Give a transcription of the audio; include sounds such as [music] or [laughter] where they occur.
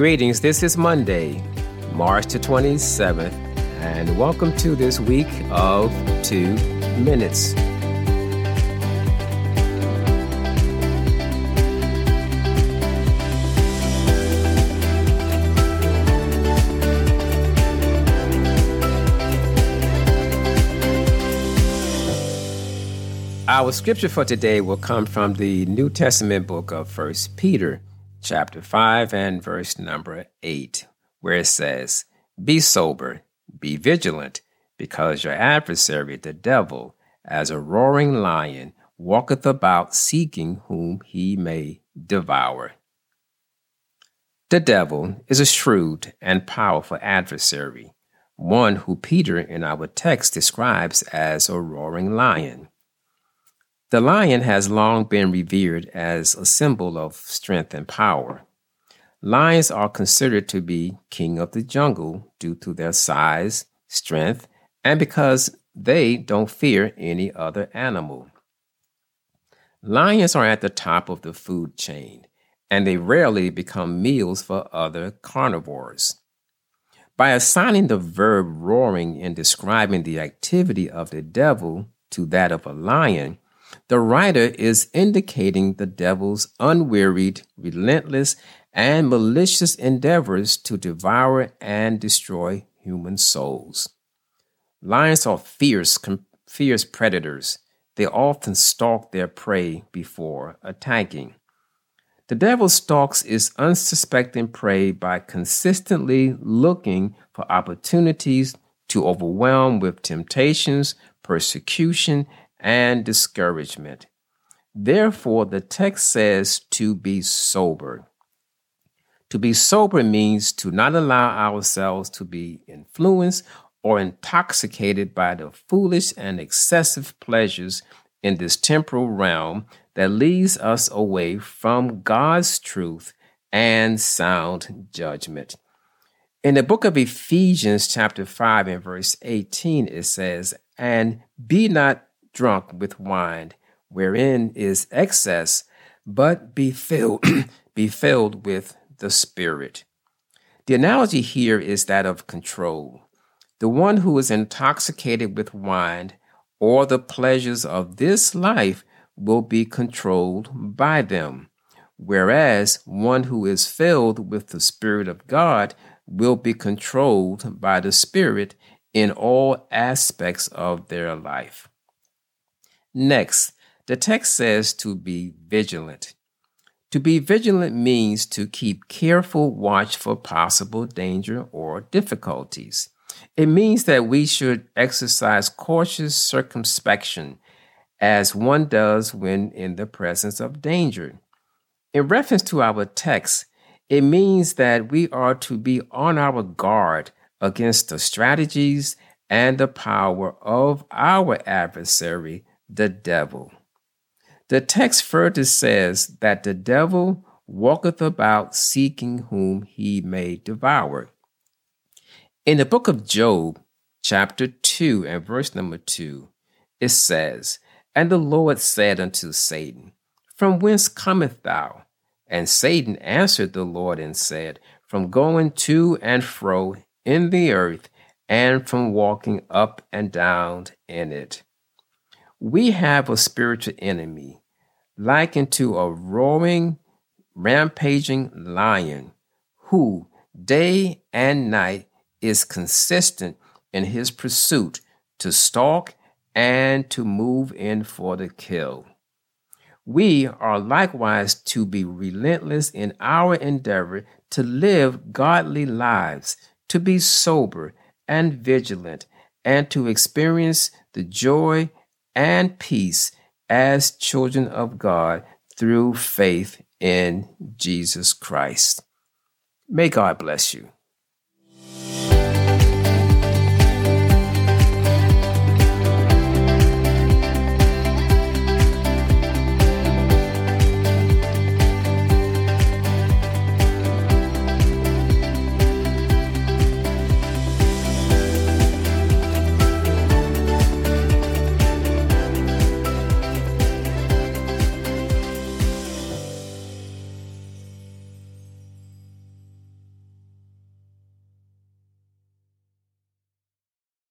Greetings, this is Monday, March the 27th, and welcome to this week of Two Minutes. Our scripture for today will come from the New Testament book of First Peter, chapter 5 and verse number 8, where it says, Be sober, be vigilant, because your adversary, the devil, as a roaring lion, walketh about seeking whom he may devour. The devil is a shrewd and powerful adversary, one who Peter in our text describes as a roaring lion. The lion has long been revered as a symbol of strength and power. Lions are considered to be king of the jungle due to their size, strength, and because they don't fear any other animal. Lions are at the top of the food chain, and they rarely become meals for other carnivores. By assigning the verb roaring in describing the activity of the devil to that of a lion, the writer is indicating the devil's unwearied, relentless, and malicious endeavors to devour and destroy human souls. Lions are fierce, fierce predators. They often stalk their prey before attacking. The devil stalks his unsuspecting prey by consistently looking for opportunities to overwhelm with temptations, persecution, and discouragement. Therefore, the text says to be sober. To be sober means to not allow ourselves to be influenced or intoxicated by the foolish and excessive pleasures in this temporal realm that leads us away from God's truth and sound judgment. In the book of Ephesians, chapter 5, and verse 18, it says, And be not drunk with wine, wherein is excess, but be filled, [clears throat] be filled with the Spirit. The analogy here is that of control. The one who is intoxicated with wine or the pleasures of this life will be controlled by them, whereas one who is filled with the Spirit of God will be controlled by the Spirit in all aspects of their life. Next, the text says to be vigilant. To be vigilant means to keep careful watch for possible danger or difficulties. It means that we should exercise cautious circumspection as one does when in the presence of danger. In reference to our text, it means that we are to be on our guard against the strategies and the power of our adversary the devil. The text further says that the devil walketh about seeking whom he may devour. In the book of Job, chapter 2 and verse number 2, it says, And the Lord said unto Satan, From whence comest thou? And Satan answered the Lord and said, From going to and fro in the earth, and from walking up and down in it we have a spiritual enemy likened to a roaring, rampaging lion who, day and night, is consistent in his pursuit to stalk and to move in for the kill. We are likewise to be relentless in our endeavor to live godly lives, to be sober and vigilant, and to experience the joy and peace as children of God through faith in Jesus Christ. May God bless you.